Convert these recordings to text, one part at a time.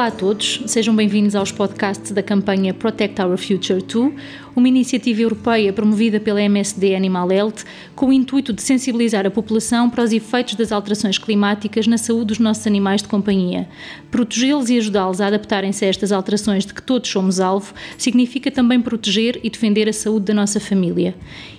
Olá a todos, sejam bem-vindos aos podcasts da campanha Protect Our Future 2, uma iniciativa europeia promovida pela MSD Animal Health com o intuito de sensibilizar a população para os efeitos das alterações climáticas na saúde dos nossos animais de companhia. Protegê-los e ajudá-los a adaptarem-se a estas alterações de que todos somos alvo significa também proteger e defender a saúde da nossa família.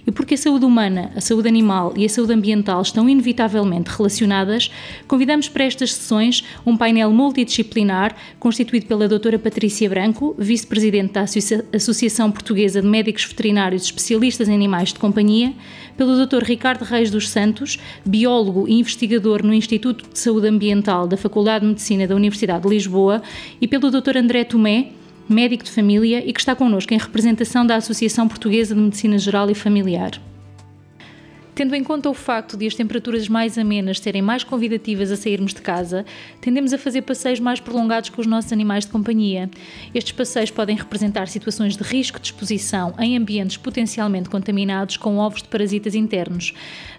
E porque a saúde humana, a saúde animal e a saúde ambiental estão inevitavelmente relacionadas, convidamos para estas sessões um painel multidisciplinar constituído pela doutora Patrícia Branco, vice-presidente da Associação Portuguesa de Médicos Veterinários Especialistas em Animais de Companhia, pelo Dr. Ricardo Reis dos Santos, biólogo e investigador no Instituto de Saúde Ambiental da Faculdade de Medicina da Universidade de Lisboa, e pelo Dr. André Tomé, médico de família e que está connosco em representação da Associação Portuguesa de Medicina Geral e Familiar. Tendo em conta o facto de as temperaturas mais amenas serem mais convidativas a sairmos de casa, tendemos a fazer passeios mais prolongados com os nossos animais de companhia. Estes passeios podem representar situações de risco de exposição em ambientes potencialmente contaminados com ovos de parasitas internos.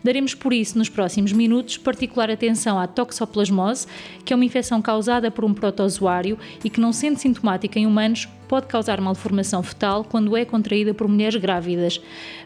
Daremos por isso, nos próximos minutos, particular atenção à toxoplasmose, que é uma infecção causada por um protozoário e que, não sendo sintomática em humanos, pode causar malformação fetal quando é contraída por mulheres grávidas.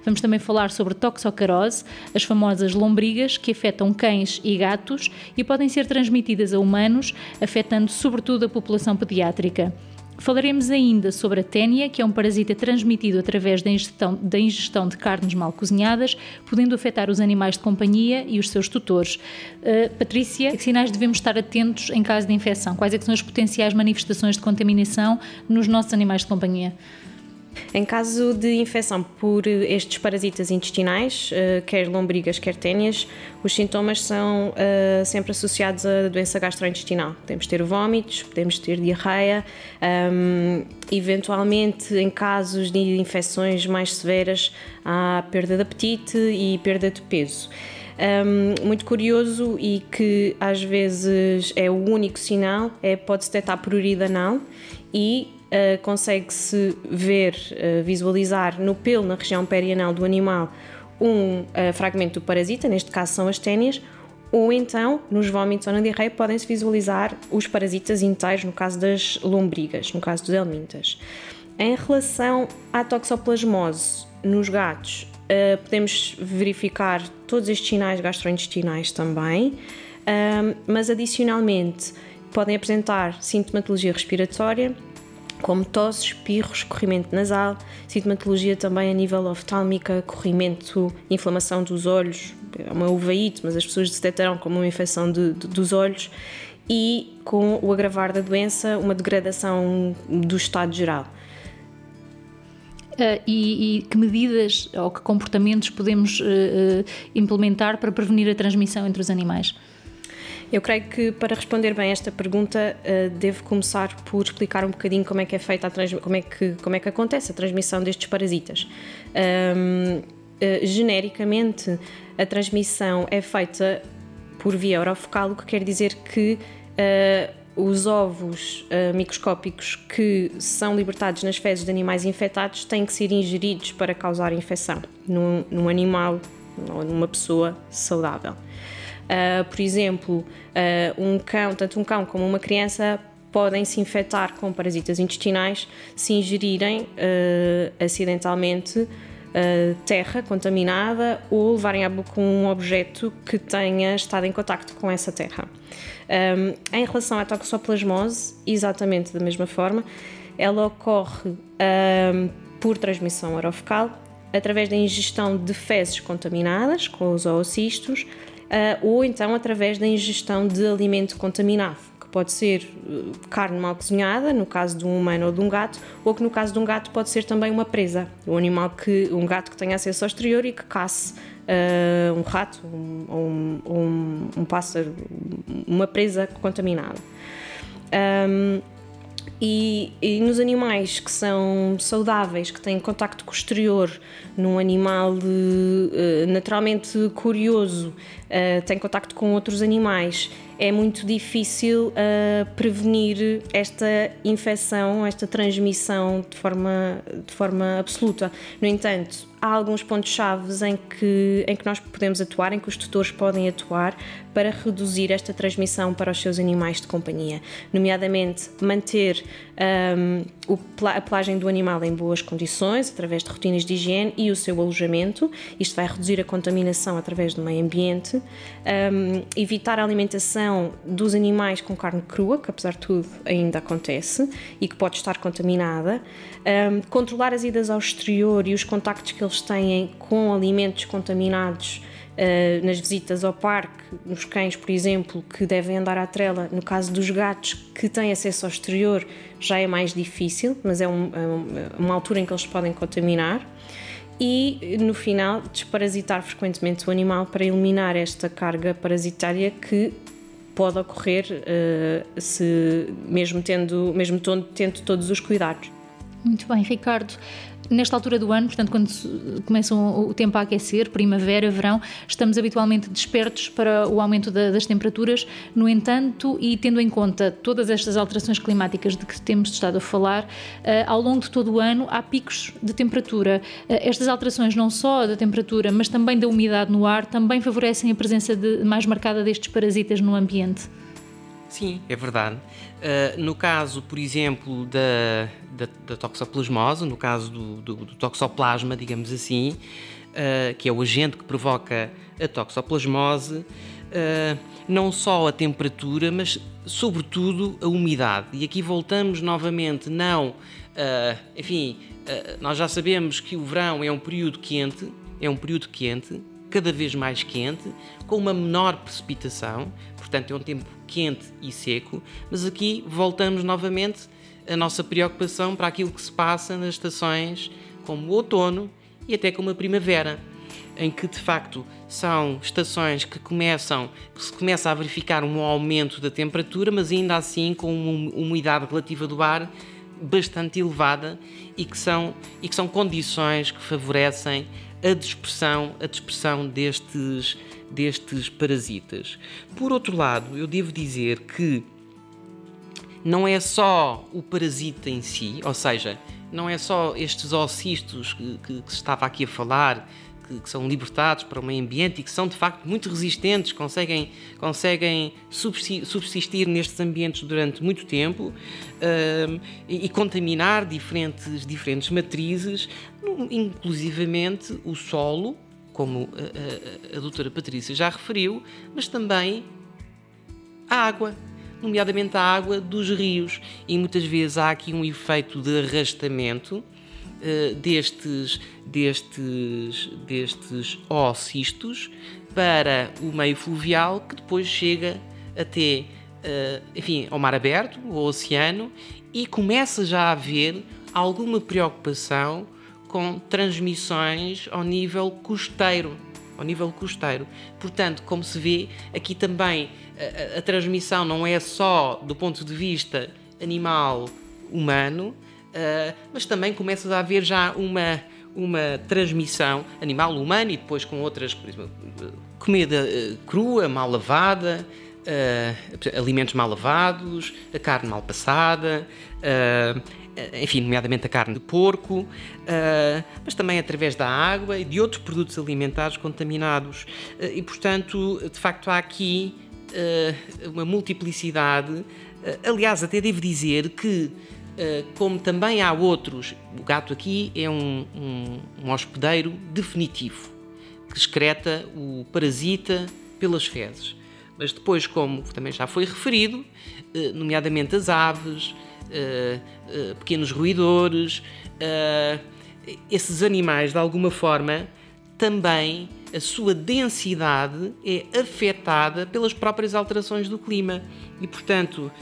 Vamos também falar sobre toxocarose, as famosas lombrigas que afetam cães e gatos e podem ser transmitidas a humanos, afetando sobretudo a população pediátrica. Falaremos ainda sobre a ténia, que é um parasita transmitido através da ingestão, da ingestão de carnes mal cozinhadas, podendo afetar os animais de companhia e os seus tutores. Uh, Patrícia, que sinais devemos estar atentos em caso de infecção? Quais é são as potenciais manifestações de contaminação nos nossos animais de companhia? Em caso de infecção por estes parasitas intestinais, eh, quer lombrigas, quer ténias, os sintomas são uh, sempre associados à doença gastrointestinal. Podemos ter vômitos, podemos ter diarreia, um, eventualmente, em casos de infecções mais severas, há perda de apetite e perda de peso. Um, muito curioso e que às vezes é o único sinal, é pode-se detectar por urida anal e uh, consegue-se ver, uh, visualizar no pelo, na região perianal do animal, um uh, fragmento do parasita, neste caso são as ténias, ou então, nos vômitos ou na diarreia, podem-se visualizar os parasitas inteiros, no caso das lombrigas, no caso dos helmintas. Em relação à toxoplasmose nos gatos, uh, podemos verificar todos estes sinais gastrointestinais também, uh, mas adicionalmente podem apresentar sintomatologia respiratória, como tosse, espirro, escorrimento nasal, sintomatologia também a nível oftálmica, corrimento, inflamação dos olhos, é uma uveíte, mas as pessoas detectarão como uma infecção de, de, dos olhos e com o agravar da doença, uma degradação do estado geral. Uh, e, e, que medidas ou que comportamentos podemos uh, uh, implementar para prevenir a transmissão entre os animais? Eu creio que para responder bem esta pergunta uh, devo começar por explicar um bocadinho como é que é feita a como é que como é que acontece a transmissão destes parasitas. Um, uh, eh, genericamente, a transmissão é feita por via orofocal, o que quer dizer que uh, os ovos microscópicos que são libertados nas fezes de animais infectados têm que ser ingeridos para causar infecção num, num animal ou numa pessoa saudável. Uh, por exemplo, uh, um cão, tanto um cão como uma criança podem se infectar com parasitas intestinais se ingerirem uh, acidentalmente terra contaminada ou levarem à boca um objeto que tenha estado em contacto com essa terra. Um, em relação à toxoplasmose, exatamente da mesma forma, ela ocorre um, por transmissão orofecal através da ingestão de fezes contaminadas com os oocistos uh, ou então através da ingestão de alimento contaminado, que pode ser uh, carne mal cozinhada, no caso de um humano ou de um gato, ou que no caso de um gato pode ser também uma presa, um animal que um gato que tenha acesso ao exterior e que casse uh, um rato um, um, um, um, pássaro, uma presa contaminada. Um, e, e, nos animais que são saudáveis, que têm contacto com o exterior, num animal uh, naturalmente curioso, uh, tem contacto com outros animais, é muito difícil uh, prevenir esta infecção, esta transmissão de forma, de forma absoluta. No entanto, há alguns pontos-chave em que, em que nós podemos atuar, em que os tutores podem atuar para reduzir esta transmissão para os seus animais de companhia, nomeadamente manter um, a pelagem do animal em boas condições, através de rotinas de higiene e o seu alojamento. Isto vai reduzir a contaminação através do meio ambiente, um, evitar a alimentação dos animais com carne crua, que apesar de tudo ainda acontece e que pode estar contaminada, um, controlar as idas ao exterior e os contactos que eles têm com alimentos contaminados uh, nas visitas ao parque, nos cães, por exemplo, que devem andar à trela. No caso dos gatos que têm acesso ao exterior, já é mais difícil, mas é, um, é uma altura em que eles podem contaminar. E no final, desparasitar frequentemente o animal para eliminar esta carga parasitária que pode ocorrer uh, se mesmo tendo mesmo tendo todos os cuidados. Muito bem, Ricardo nesta altura do ano, portanto, quando começa o tempo a aquecer, primavera, verão, estamos habitualmente despertos para o aumento da, das temperaturas. No entanto, e tendo em conta todas estas alterações climáticas de que temos estado a falar, uh, ao longo de todo o ano há picos de temperatura. Uh, estas alterações, não só da temperatura, mas também da umidade no ar, também favorecem a presença de, mais marcada destes parasitas no ambiente. Sim, é verdade. Uh, no caso, por exemplo, da, da, da toxoplasmose, no caso do, do, do toxoplasma, digamos assim, uh, que é o agente que provoca a toxoplasmose, uh, não só a temperatura, mas sobretudo a umidade. E aqui voltamos novamente, não, enfim, nós já sabemos que o verão é um período quente, é um período quente, cada vez mais quente, com uma menor precipitação, portanto é um tempo quente e seco, mas aqui voltamos novamente a nossa preocupação para aquilo que se passa nas estações como o outono e até como a primavera, em que de facto são estações que começam, que se começa a verificar um aumento da temperatura, mas ainda assim com uma umidade relativa do ar bastante elevada e que são, e que são condições que favorecem a dispersão, a dispersão destes, destes parasitas. Por outro lado, eu devo dizer que não é só o parasita em si, ou seja, não é só estes ocistos que, que, que se estava aqui a falar, que, que, são libertados para o meio ambiente e que são de facto muito resistentes, conseguem, conseguem subsistir nestes ambientes durante muito tempo uh, e, e, contaminar diferentes, diferentes matrizes, inclusivamente o solo, como a, a, a doutora Patrícia já referiu, mas também a água nomeadamente a água dos rios. E muitas vezes há aqui um efeito de arrastamento uh, destes, destes, destes ocistos para o meio fluvial que depois chega até uh, enfim, ao mar aberto, ao oceano, e começa já a haver alguma preocupação com transmissões ao nível costeiro. Ao nível costeiro. Portanto, como se vê, aqui também a, a, transmissão não é só do ponto de vista animal humano, uh, mas também começa a haver já uma, uma transmissão animal humano e depois com outras, por exemplo, comida uh, crua, mal lavada, uh, alimentos mal lavados, a carne mal passada, enfim, nomeadamente a carne de porco, mas também através da água e de outros produtos alimentares contaminados. e, portanto, de facto, há aqui uh, uma multiplicidade. Uh, aliás, até devo dizer que, uh, como também há outros, o gato aqui é um, um, um hospedeiro definitivo que excreta o parasita pelas fezes. Mas depois, como também já foi referido, nomeadamente as aves, pequenos roedores, esses animais, de alguma forma, também a sua densidade é afetada pelas próprias alterações do clima e, portanto,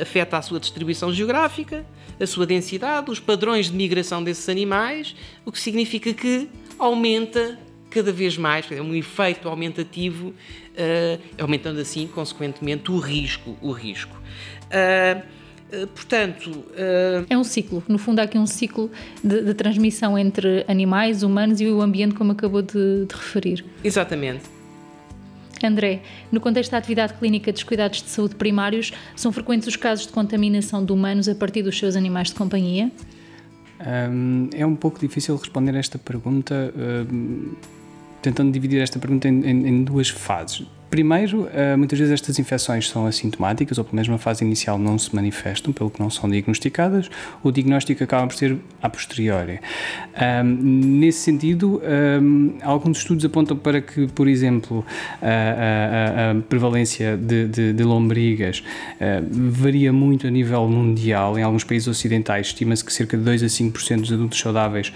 afeta a sua distribuição geográfica, a sua densidade, os padrões de migração desses animais, o que significa que aumenta cada vez mais, é um efeito aumentativo, uh, aumentando assim, consequentemente, o risco. O risco. Uh, eh, portanto. Uh... É um ciclo. No fundo, há aqui um ciclo de, de, transmissão entre animais, humanos e o ambiente, como acabou de, de referir. Exatamente. André, no contexto da atividade clínica dos cuidados de saúde primários, são frequentes os casos de contaminação de humanos a partir dos seus animais de companhia? Um, é um pouco difícil responder a esta pergunta, um, tentando dividir esta pergunta em, em, em duas fases. Primeiro, eh, muitas vezes estas infecções são assintomáticas, ou pelo menos na fase inicial não se manifestam, pelo que não são diagnosticadas. O diagnóstico acaba por ser a posteriori. nesse sentido, alguns estudos apontam para que, por exemplo, a, a, a prevalência de, de, de lombrigas eh, varia muito a nível mundial. Em alguns países ocidentais, estima-se que cerca de 2 a 5% dos adultos saudáveis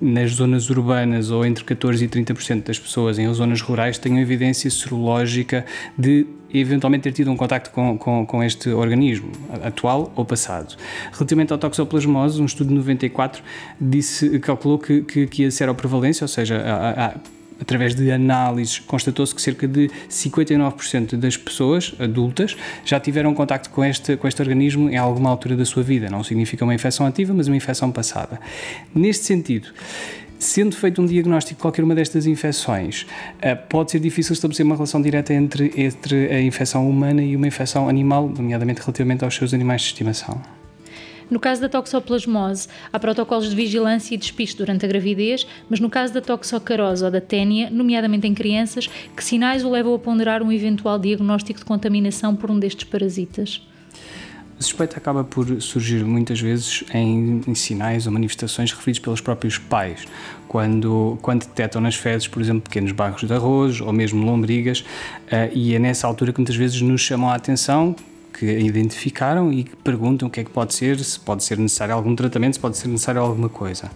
nas zonas urbanas ou entre 14% e 30% das pessoas em zonas rurais tenham evidência serológica de eventualmente ter tido um contacto com, com, com, este organismo, atual ou passado. Relativamente ao toxoplasmose, um estudo de 94 disse, calculou que, que, que a seroprevalência, ou seja, a, a através de análises, constatou-se que cerca de 59% das pessoas adultas já tiveram contacto com este, com este organismo em alguma altura da sua vida. Não significa uma infecção ativa, mas uma infecção passada. Neste sentido, Sendo feito um diagnóstico de qualquer uma destas infecções, eh, pode ser difícil estabelecer uma relação direta entre, entre a infecção humana e uma infecção animal, nomeadamente relativamente aos seus animais de estimação. No caso da toxoplasmose, há protocolos de vigilância e despiste durante a gravidez, mas no caso da toxocarose ou da ténia, nomeadamente em crianças, que sinais o levam a ponderar um eventual diagnóstico de contaminação por um destes parasitas? A suspeita acaba por surgir muitas vezes em, em, sinais ou manifestações referidos pelos próprios pais, quando, quando detectam nas fezes, por exemplo, pequenos barros de arroz ou mesmo lombrigas, uh, e é nessa altura que muitas vezes nos chamam a atenção que identificaram e perguntam o que é que pode ser, se pode ser necessário algum tratamento, se pode ser necessário alguma coisa.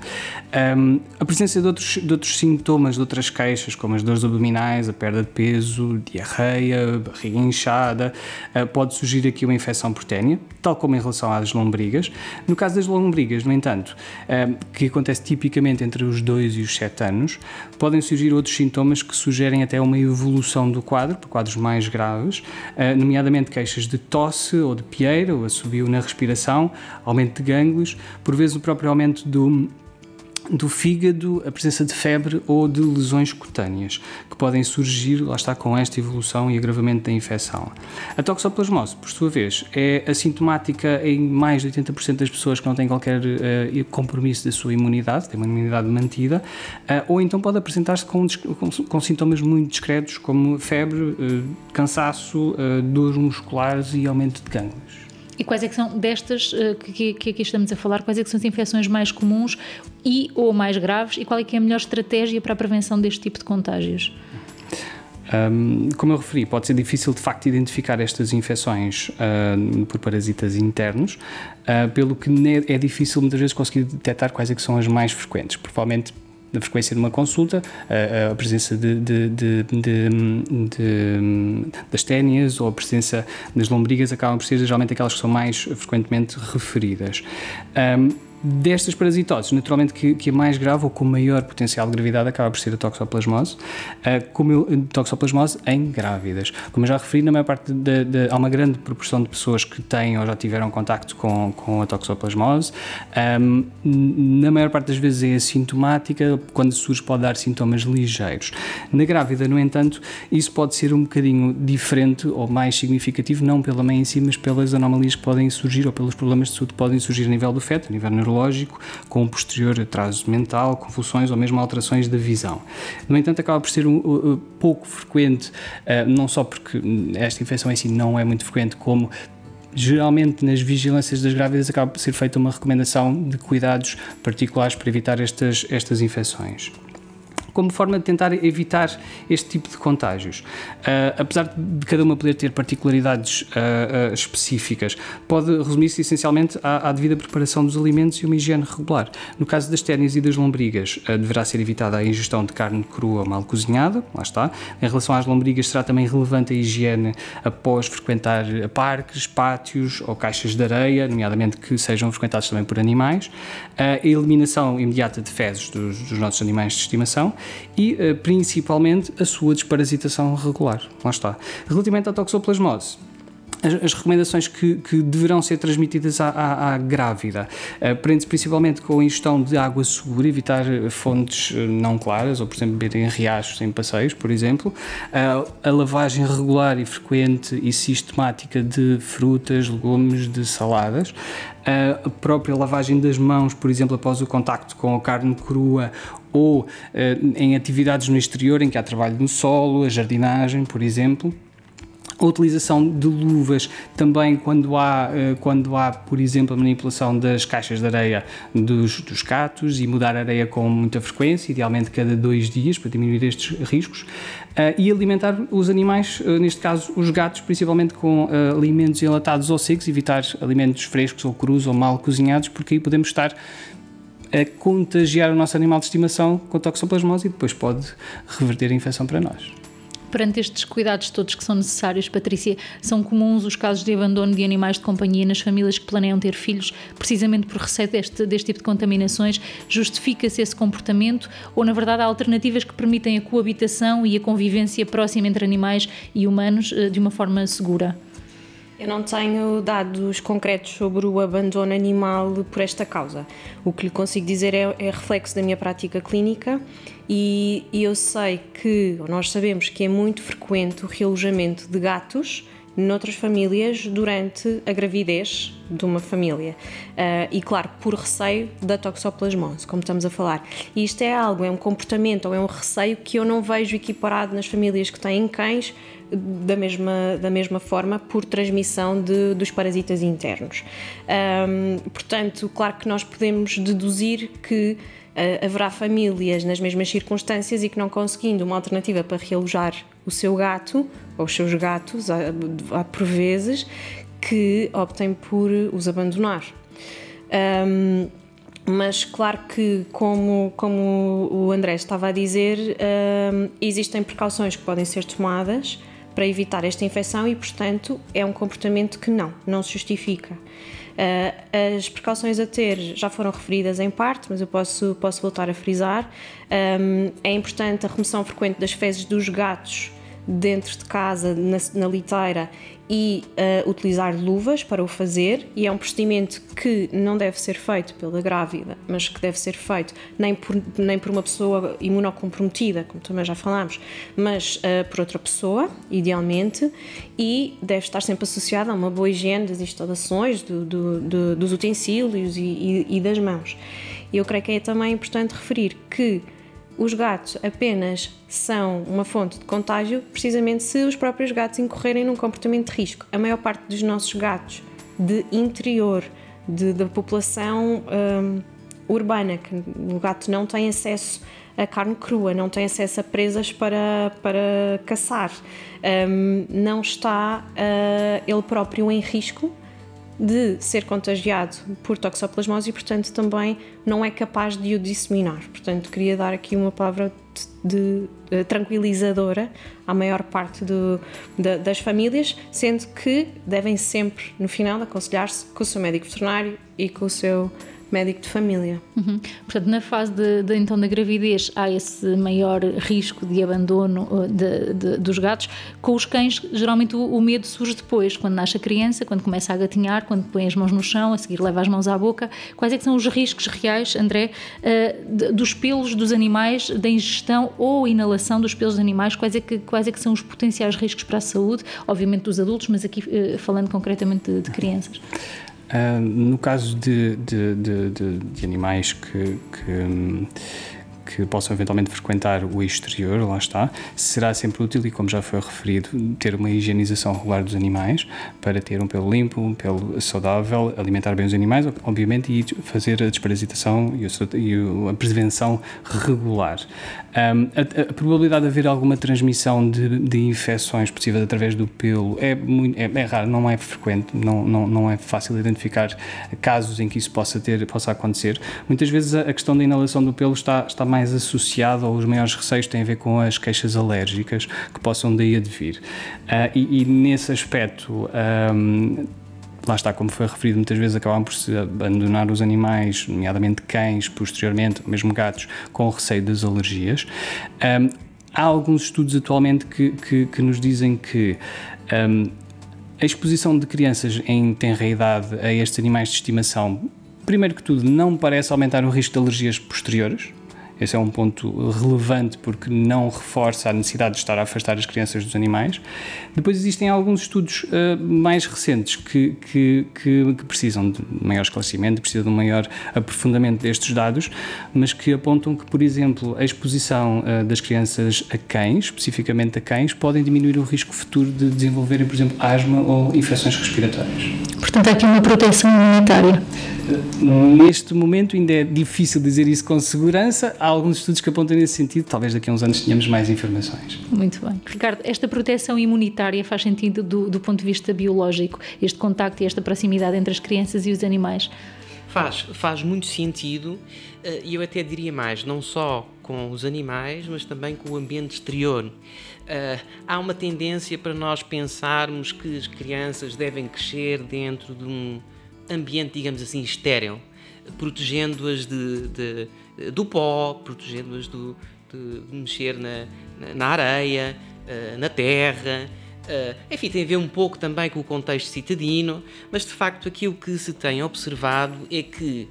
Um, a presença de outros, de outros sintomas, de outras queixas, como as dores abdominais, a perda de peso, diarreia, barriga inchada, uh, pode surgir aqui uma infecção por ténia, tal como em relação às lombrigas. No caso das lombrigas, no entanto, uh, que acontece tipicamente entre os 2 e os 7 anos, podem surgir outros sintomas que sugerem até uma evolução do quadro, para quadros mais graves, uh, nomeadamente queixas de tosse tosse ou de pieira, ou assobio na respiração, aumento de gânglios, por vezes o próprio aumento do, do fígado, a presença de febre ou de lesões cutâneas, que podem surgir, lá está, com esta evolução e agravamento da infecção. A toxoplasmose, por sua vez, é assintomática em mais de 80% das pessoas que não têm qualquer uh, compromisso da sua imunidade, têm uma imunidade mantida, uh, ou então pode apresentar-se com, com, com, sintomas muito discretos, como febre, uh, cansaço, dores musculares e aumento de gânglios. E quais é que são destas uh, que, que, aqui estamos a falar, quais é que são as infecções mais comuns e ou mais graves e qual é que é a melhor estratégia para a prevenção deste tipo de contágios? Um, como eu referi, pode ser difícil de facto identificar estas infecções uh, por parasitas internos, uh, pelo que é difícil muitas vezes conseguir detectar quais é que são as mais frequentes. Provavelmente da frequência de uma consulta, a, a presença de, de, de, de, das ténias ou a presença das lombrigas acabam por ser geralmente aquelas que são mais frequentemente referidas. Um, destas parasitoses, naturalmente que, que a mais grave ou com maior potencial de gravidade acaba por ser a toxoplasmose, uh, como eu, toxoplasmose em grávidas. Como eu já referi, na maior parte de, de, há uma grande proporção de pessoas que têm ou já tiveram contacto com, com a toxoplasmose. Um, na maior parte das vezes é assintomática, quando surge pode dar sintomas ligeiros. Na grávida, no entanto, isso pode ser um bocadinho diferente ou mais significativo, não pela mãe em si, mas pelas anomalias que podem surgir ou pelos problemas de saúde que podem surgir a nível do feto, a nível neurológico neurológico, com posterior atraso mental, convulsões ou mesmo alterações da visão. No entanto, acaba por ser um, um, pouco frequente, uh, não só porque esta infecção em si não é muito frequente, como geralmente nas vigilâncias das grávidas acaba por ser feita uma recomendação de cuidados particulares para evitar estas, estas infecções como forma de tentar evitar este tipo de contágios. Uh, apesar de cada uma poder ter particularidades uh, uh, específicas, pode resumir-se essencialmente à, à, devida preparação dos alimentos e uma higiene regular. No caso das térnias e das lombrigas, deverá ser evitada a ingestão de carne crua mal cozinhada, lá está. Em relação às lombrigas, será também relevante a higiene após frequentar parques, pátios ou caixas de areia, nomeadamente que sejam frequentados também por animais. a eliminação imediata de fezes dos, dos nossos animais de estimação e uh, principalmente a sua desparasitação regular. Lá está. Relativamente à toxoplasmose, as, recomendações que, que, deverão ser transmitidas à, à, à grávida. Uh, Prende-se principalmente com a ingestão de água segura, evitar fontes não claras, ou, por exemplo, beber em riachos, em passeios, por exemplo. Uh, a lavagem regular e frequente e sistemática de frutas, legumes, de saladas. A própria lavagem das mãos, por exemplo, após o contacto com a carne crua ou em atividades no exterior em que há trabalho no solo, a jardinagem, por exemplo. A utilização de luvas também quando há, eh, quando há, por exemplo, a manipulação das caixas de areia dos, dos gatos e mudar a areia com muita frequência, idealmente cada dois dias, para diminuir estes riscos, eh, e alimentar os animais, eh, neste caso os gatos, principalmente com alimentos enlatados ou secos, evitar alimentos frescos ou crus ou mal cozinhados, porque aí podemos estar a contagiar o nosso animal de estimação com toxoplasmose e depois pode reverter a infecção para nós. Perante estes cuidados todos que são necessários, Patrícia, são comuns os casos de abandono de animais de companhia nas famílias que planeiam ter filhos, precisamente por receio deste, deste tipo de contaminações? Justifica-se esse comportamento ou, na verdade, há alternativas que permitem a coabitação e a convivência próxima entre animais e humanos eh, de uma forma segura? Eu não tenho dados concretos sobre o abandono animal por esta causa. O que lhe consigo dizer é, é reflexo da minha prática clínica e, e, eu sei que, nós sabemos que é muito frequente o realojamento de gatos noutras famílias durante a gravidez de uma família. Uh, e claro, por receio da toxoplasmose, como estamos a falar. E isto é algo, é um comportamento ou é um receio que eu não vejo equiparado nas famílias que têm cães da mesma, da mesma forma por transmissão de, dos parasitas internos. Um, portanto, claro que nós podemos deduzir que uh, haverá famílias nas mesmas circunstâncias e que não conseguindo uma alternativa para realojar o seu gato ou os seus gatos, há, por vezes, que optem por os abandonar. Um, mas claro que, como, como o André estava a dizer, um, existem precauções que podem ser tomadas para evitar esta infecção e, portanto, é um comportamento que não, não se justifica. Uh, as precauções a ter já foram referidas em parte, mas eu posso, posso voltar a frisar. Um, é importante a remoção frequente das fezes dos gatos dentro de casa, na, na liteira, e uh, utilizar luvas para o fazer, e é um procedimento que não deve ser feito pela grávida, mas que deve ser feito nem por, nem por uma pessoa imunocomprometida, como também já falámos, mas uh, por outra pessoa, idealmente, e deve estar sempre associada a uma boa higiene das instalações, do, do, do, dos utensílios e, e, e das mãos. Eu creio que é também importante referir que os gatos apenas são uma fonte de contágio precisamente se os próprios gatos incorrerem num comportamento de risco. A maior parte dos nossos gatos de interior, de, da população um, urbana, que o gato não tem acesso a carne crua, não tem acesso a presas para, para caçar, um, não está uh, ele próprio em risco de ser contagiado por toxoplasmose e, portanto, também não é capaz de o disseminar. Portanto, queria dar aqui uma palavra de, de, de tranquilizadora à maior parte do, das famílias, sendo que devem sempre, no final, aconselhar-se com o seu médico veterinário e com o seu médico de família. Uhum. Portanto, na fase de, de, então da gravidez há esse maior risco de abandono uh, de, de, dos gatos. Com os cães, geralmente o, o, medo surge depois, quando nasce a criança, quando começa a gatinhar, quando põe as mãos no chão, a seguir leva as mãos à boca. Quais é que são os riscos reais, André, uh, dos pelos dos animais, da ingestão ou inalação dos pelos dos animais? Quais é que, quais é que são os potenciais riscos para a saúde? Obviamente dos adultos, mas aqui uh, falando concretamente de crianças. Uh, no caso de, de, de, de animais que, que que possam eventualmente frequentar o exterior, lá está, será sempre útil e, como já foi referido, ter uma higienização regular dos animais para ter um pelo limpo, um pelo saudável, alimentar bem os animais, obviamente, e fazer a desparasitação e a prevenção regular. Um, a, a, probabilidade de haver alguma transmissão de, de infecções possíveis através do pelo é, muito, é, é raro, não é frequente, não, não, não é fácil identificar casos em que isso possa, ter, possa acontecer. Muitas vezes a, a questão da inalação do pelo está, está mais mais associado aos maiores receios têm a ver com as queixas alérgicas que possam daí advir. Uh, e, e, nesse aspecto, um, lá está, como foi referido, muitas vezes acabam por se abandonar os animais, nomeadamente cães, posteriormente, mesmo gatos, com receio das alergias. Um, há alguns estudos atualmente que, que, que nos dizem que um, a exposição de crianças em tenra idade a estes animais de estimação, primeiro que tudo, não parece aumentar o risco de alergias posteriores. Esse é um ponto relevante porque não reforça a necessidade de estar a afastar as crianças dos animais. Depois existem alguns estudos uh, mais recentes que, que, que, que, precisam de maior esclarecimento, precisam de um maior aprofundamento destes dados, mas que apontam que, por exemplo, a exposição uh, das crianças a cães, especificamente a cães, podem diminuir o risco futuro de desenvolverem, por exemplo, asma ou infecções respiratórias. Portanto, há aqui uma proteção imunitária. Neste momento ainda é difícil dizer isso com segurança. Há alguns estudos que apontam nesse sentido. Talvez daqui a uns anos tenhamos mais informações. Muito bem. Ricardo, esta proteção imunitária faz sentido do, do ponto de vista biológico? Este contacto e esta proximidade entre as crianças e os animais? Faz, faz muito sentido eh, e eu até diria mais, não só com os animais, mas também com o ambiente exterior. Uh, há uma tendência para nós pensarmos que as crianças devem crescer dentro de um ambiente, digamos assim, estéril, protegendo-as de, de, do pó, protegendo-as de, mexer na, na areia, uh, na terra. Uh, enfim, tem a ver um pouco também com o contexto citadino, mas de facto aquilo que se tem observado é que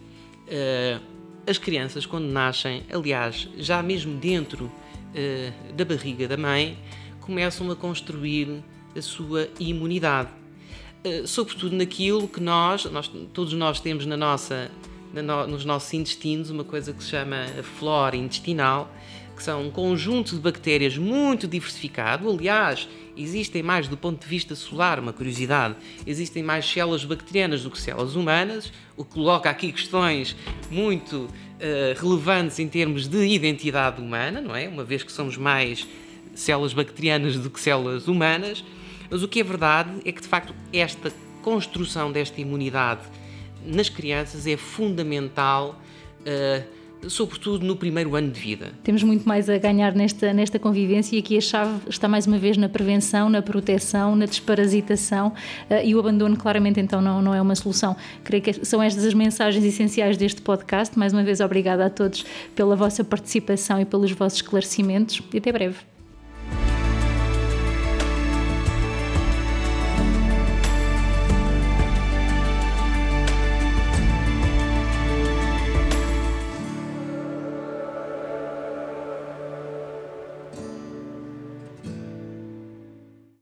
as crianças, quando nascem, aliás, já mesmo dentro da barriga da mãe, começam a construir a sua imunidade. Eh, sobretudo naquilo que nós, nós, todos nós temos na nossa, nos nossos intestinos uma coisa que se chama flora intestinal, que são um conjunto de bactérias muito diversificado. Aliás, existem mais do ponto de vista solar, uma curiosidade, existem mais células bacterianas do que células humanas, o que coloca aqui questões muito uh, relevantes em termos de identidade humana, não é? Uma vez que somos mais células bacterianas do que células humanas. Mas o que é verdade é que, de facto, esta construção desta imunidade nas crianças é fundamental. Uh, sobretudo no primeiro ano de vida. Temos muito mais a ganhar nesta, nesta convivência e aqui a chave está mais uma vez na prevenção, na proteção, na desparasitação uh, e o abandono claramente então não, não é uma solução. Creio que são estas as mensagens essenciais deste podcast. Mais uma vez obrigada a todos pela vossa participação e pelos vossos esclarecimentos e até breve.